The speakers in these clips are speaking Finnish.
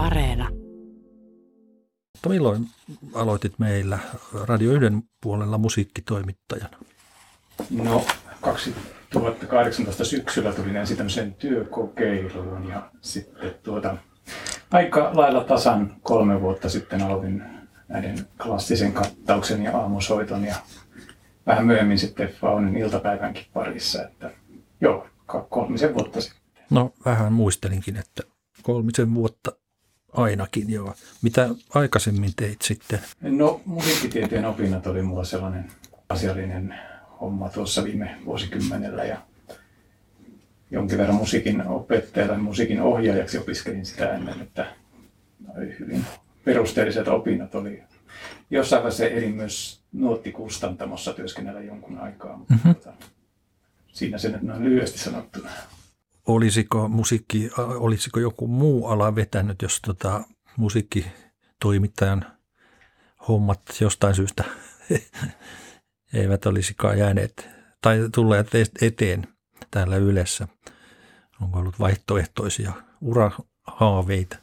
Areena. Mutta milloin aloitit meillä Radio 1 puolella musiikkitoimittajana? No 2018 syksyllä tulin ensin tämmöiseen työkokeiluun ja sitten tuota, aika lailla tasan kolme vuotta sitten aloitin näiden klassisen kattauksen ja aamusoiton ja vähän myöhemmin sitten Faunin iltapäivänkin parissa, että joo, kolmisen vuotta sitten. No vähän muistelinkin, että kolmisen vuotta ainakin joo. Mitä aikaisemmin teit sitten? No musiikkitieteen opinnot oli mulla sellainen asiallinen homma tuossa viime vuosikymmenellä ja jonkin verran musiikin opettajalla ja musiikin ohjaajaksi opiskelin sitä ennen, että hyvin perusteelliset opinnot oli. Jossain vaiheessa ehdin myös nuottikustantamossa työskennellä jonkun aikaa, mutta mm-hmm. tuota, siinä se nyt noin lyhyesti sanottuna. Olisiko musiikki, olisiko joku muu ala vetänyt, jos tota, musiikkitoimittajan hommat jostain syystä eivät olisikaan jääneet tai tulleet eteen täällä Ylessä? Onko ollut vaihtoehtoisia urahaaveita?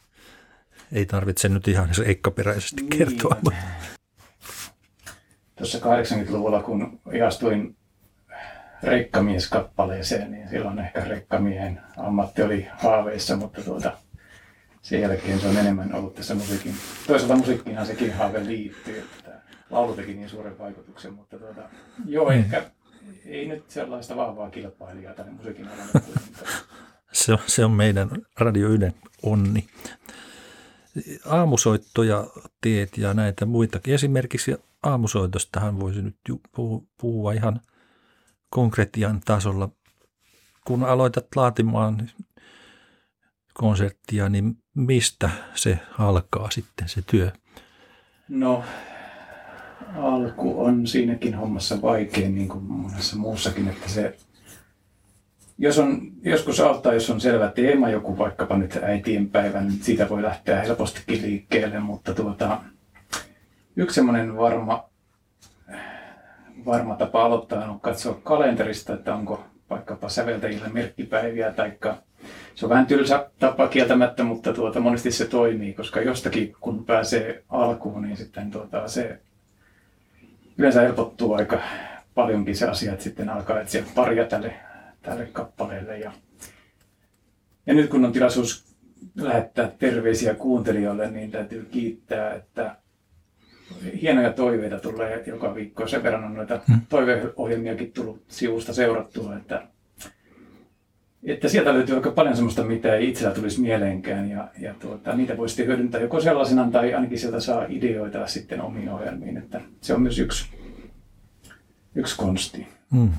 Ei tarvitse nyt ihan seikkaperäisesti niin. kertoa. Mutta. Tuossa 80-luvulla, kun ihastuin rekkamieskappaleeseen, niin silloin ehkä rekkamiehen ammatti oli haaveissa, mutta tuota, sen jälkeen se on enemmän ollut tässä musiikin. Toisaalta musiikkiinhan sekin haave liittyy, että laulu teki niin suuren vaikutuksen, mutta tuota, joo, mm. ehkä ei nyt sellaista vahvaa kilpailijaa tänne musiikin alalle se, on, se on meidän Radio Ylen onni. Aamusoittoja teet ja näitä muitakin. Esimerkiksi aamusoitostahan voisi nyt puhua ihan konkretian tasolla. Kun aloitat laatimaan konserttia, niin mistä se alkaa sitten se työ? No alku on siinäkin hommassa vaikein, niin kuin monessa muussakin, että se, jos on, joskus auttaa, jos on selvä teema, joku vaikkapa nyt äitienpäivä, niin siitä voi lähteä helpostikin liikkeelle, mutta tuota, yksi semmoinen varma, varma tapa aloittaa on katsoa kalenterista, että onko vaikkapa säveltäjillä merkkipäiviä, taikka se on vähän tylsä tapa kieltämättä, mutta tuota, monesti se toimii, koska jostakin kun pääsee alkuun, niin sitten tuota, se yleensä helpottuu aika paljonkin se asia, että sitten alkaa etsiä paria tälle, tälle kappaleelle. Ja, ja nyt kun on tilaisuus lähettää terveisiä kuuntelijoille, niin täytyy kiittää, että hienoja toiveita tulee joka viikko. Sen verran on noita hmm. toiveohjelmiakin tullut sivusta seurattua, että, että sieltä löytyy aika paljon sellaista, mitä ei itsellä tulisi mieleenkään. Ja, ja tuota, niitä voi sitten hyödyntää joko sellaisena tai ainakin sieltä saa ideoita sitten omiin ohjelmiin. Että se on myös yksi, yksi konsti. Hmm.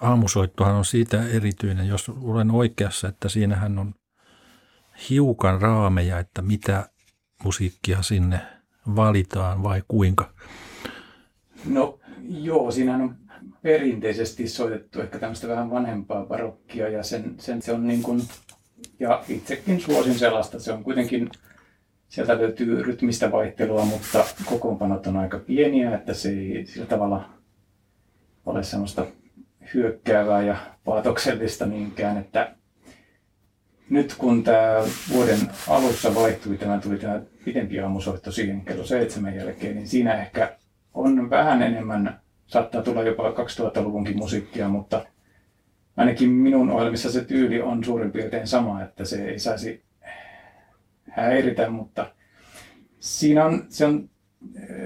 Aamusoittohan on siitä erityinen, jos olen oikeassa, että siinähän on hiukan raameja, että mitä musiikkia sinne valitaan vai kuinka? No joo, siinä on perinteisesti soitettu ehkä tämmöistä vähän vanhempaa barokkia ja sen, sen se on niin kuin, ja itsekin suosin sellaista, se on kuitenkin, sieltä löytyy rytmistä vaihtelua, mutta kokoonpanot on aika pieniä, että se ei sillä tavalla ole semmoista hyökkäävää ja paatoksellista niinkään, että nyt kun tämä vuoden alussa vaihtui, tämä tuli tämä pitempi aamusoitto siihen kello seitsemän jälkeen, niin siinä ehkä on vähän enemmän, saattaa tulla jopa 2000-luvunkin musiikkia, mutta ainakin minun ohjelmissa se tyyli on suurin piirtein sama, että se ei saisi häiritä, mutta siinä on se, on,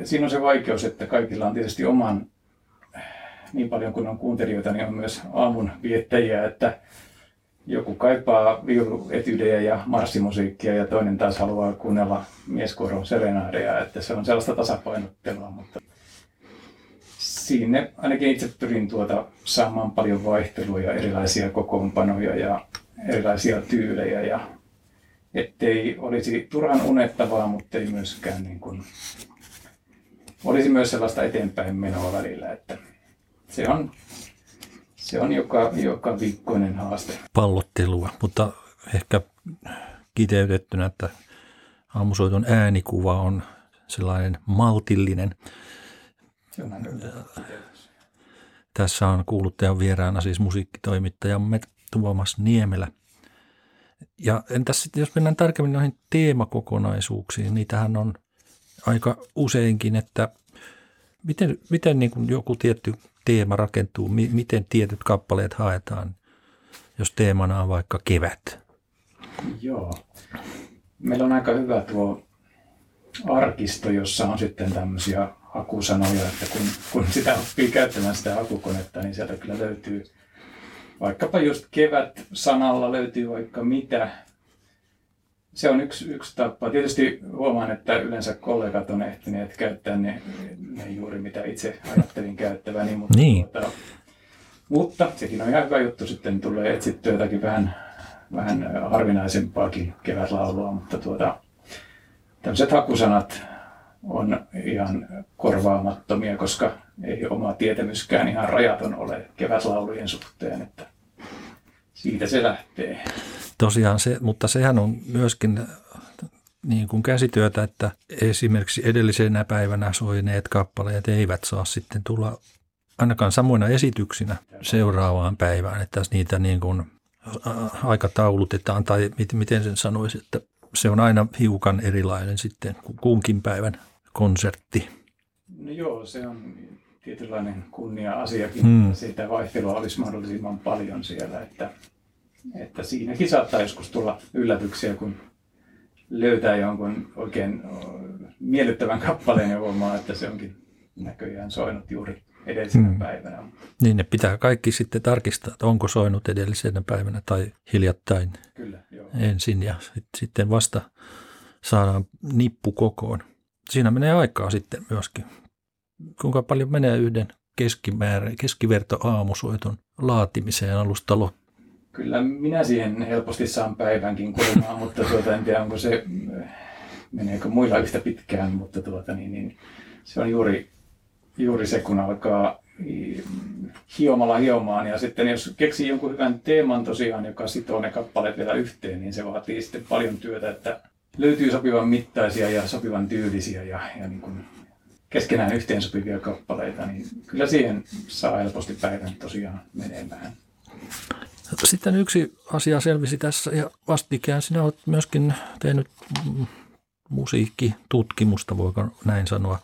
siinä on se vaikeus, että kaikilla on tietysti oman, niin paljon kuin on kuuntelijoita, niin on myös aamun viettäjiä, että joku kaipaa viuluetydejä ja marssimusiikkia ja toinen taas haluaa kuunnella mieskuoron serenaadeja, että se on sellaista tasapainottelua, mutta sinne ainakin itse pyrin tuota saamaan paljon vaihtelua erilaisia kokoonpanoja ja erilaisia tyylejä ja ettei olisi turhan unettavaa, mutta ei myöskään niin kuin, olisi myös sellaista eteenpäin menoa välillä, että se on se on joka, joka viikkoinen haaste. Pallottelua, mutta ehkä kiteytettynä, että aamusoiton äänikuva on sellainen maltillinen. Se on Tässä on kuuluttajan vieraana siis musiikkitoimittajamme Tuomas Niemelä. Ja entäs sitten, jos mennään tarkemmin noihin teemakokonaisuuksiin, niitähän on aika useinkin, että miten, miten niin kuin joku tietty teema rakentuu, mi, miten tietyt kappaleet haetaan, jos teemana on vaikka kevät? Joo. Meillä on aika hyvä tuo arkisto, jossa on sitten tämmöisiä hakusanoja, että kun, kun sitä oppii käyttämään sitä hakukonetta, niin sieltä kyllä löytyy vaikkapa just kevät-sanalla löytyy vaikka mitä. Se on yksi, yksi tapa. Tietysti huomaan, että yleensä kollegat on ehtineet käyttää ne, ne juuri mitä itse ajattelin käyttäväni. Mutta, niin. Tuota, mutta sekin on ihan hyvä juttu, sitten tulee etsittyä jotakin vähän, vähän harvinaisempaakin kevätlaulua, mutta tuota, tämmöiset hakusanat on ihan korvaamattomia, koska ei oma tietämyskään ihan rajaton ole kevätlaulujen suhteen, että siitä se lähtee. Tosiaan se, mutta sehän on myöskin niin kuin käsityötä, että esimerkiksi edellisenä päivänä soineet kappaleet eivät saa sitten tulla ainakaan samoina esityksinä seuraavaan päivään, että niitä niin kuin aikataulutetaan tai miten sen sanoisi, että se on aina hiukan erilainen sitten kunkin päivän konsertti. No joo, se on tietynlainen kunnia-asiakin, hmm. että siitä vaihtelua olisi mahdollisimman paljon siellä, että, että siinäkin saattaa joskus tulla yllätyksiä, kun löytää jonkun oikein miellyttävän kappaleen ja huomaa, että se onkin näköjään soinut juuri edellisenä hmm. päivänä. Niin, ne pitää kaikki sitten tarkistaa, että onko soinut edellisenä päivänä tai hiljattain Kyllä, joo. ensin ja sitten vasta saadaan nippu kokoon. Siinä menee aikaa sitten myöskin. Kuinka paljon menee yhden keskimäärä, keskiverto aamusoiton laatimiseen alusta Kyllä minä siihen helposti saan päivänkin kulumaan, mutta tuota, en tiedä onko se, meneekö muilla yhtä pitkään, mutta tuota, niin, niin, se on juuri juuri se, kun alkaa hiomalla hiomaan. Ja sitten jos keksii jonkun hyvän teeman tosiaan, joka sitoo ne kappaleet vielä yhteen, niin se vaatii sitten paljon työtä, että löytyy sopivan mittaisia ja sopivan tyylisiä ja, ja niin kuin keskenään yhteensopivia kappaleita, niin kyllä siihen saa helposti päivän tosiaan menemään. Sitten yksi asia selvisi tässä ja vastikään sinä olet myöskin tehnyt musiikkitutkimusta, voiko näin sanoa.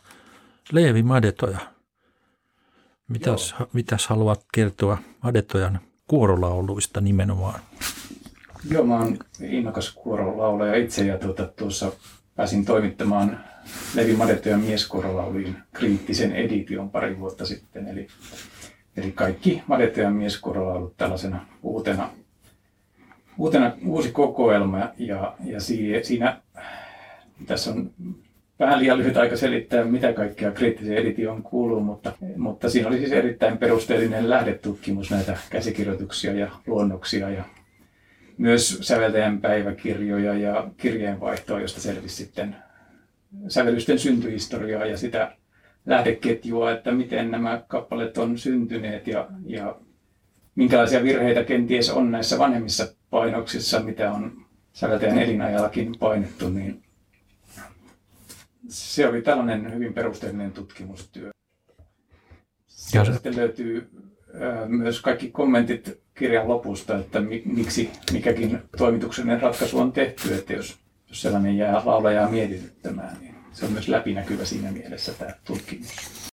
Leevi Madetoja. Mitäs, mitäs haluat kertoa Madetojan kuorolauluista nimenomaan? Joo, mä oon innokas kuorolaulaja itse ja tuota, tuossa pääsin toimittamaan Levi Madetojan mieskuorolaulujen kriittisen edition pari vuotta sitten. Eli, eli kaikki Madetojan mieskuorolaulut tällaisena uutena, uutena uusi kokoelma ja, ja siinä tässä on vähän liian lyhyt aika selittää, mitä kaikkea kriittiseen editioon kuuluu, mutta, mutta siinä oli siis erittäin perusteellinen lähdetutkimus näitä käsikirjoituksia ja luonnoksia ja myös säveltäjän päiväkirjoja ja kirjeenvaihtoa, josta selvisi sitten sävellysten syntyhistoriaa ja sitä lähdeketjua, että miten nämä kappaleet on syntyneet ja, ja minkälaisia virheitä kenties on näissä vanhemmissa painoksissa, mitä on säveltäjän elinajallakin painettu, niin se oli tällainen hyvin perusteellinen tutkimustyö. Sieltä sitten löytyy myös kaikki kommentit kirjan lopusta, että miksi mikäkin toimituksellinen ratkaisu on tehty, että jos, jos sellainen jää laulajaa mietityttämään, niin se on myös läpinäkyvä siinä mielessä tämä tutkimus.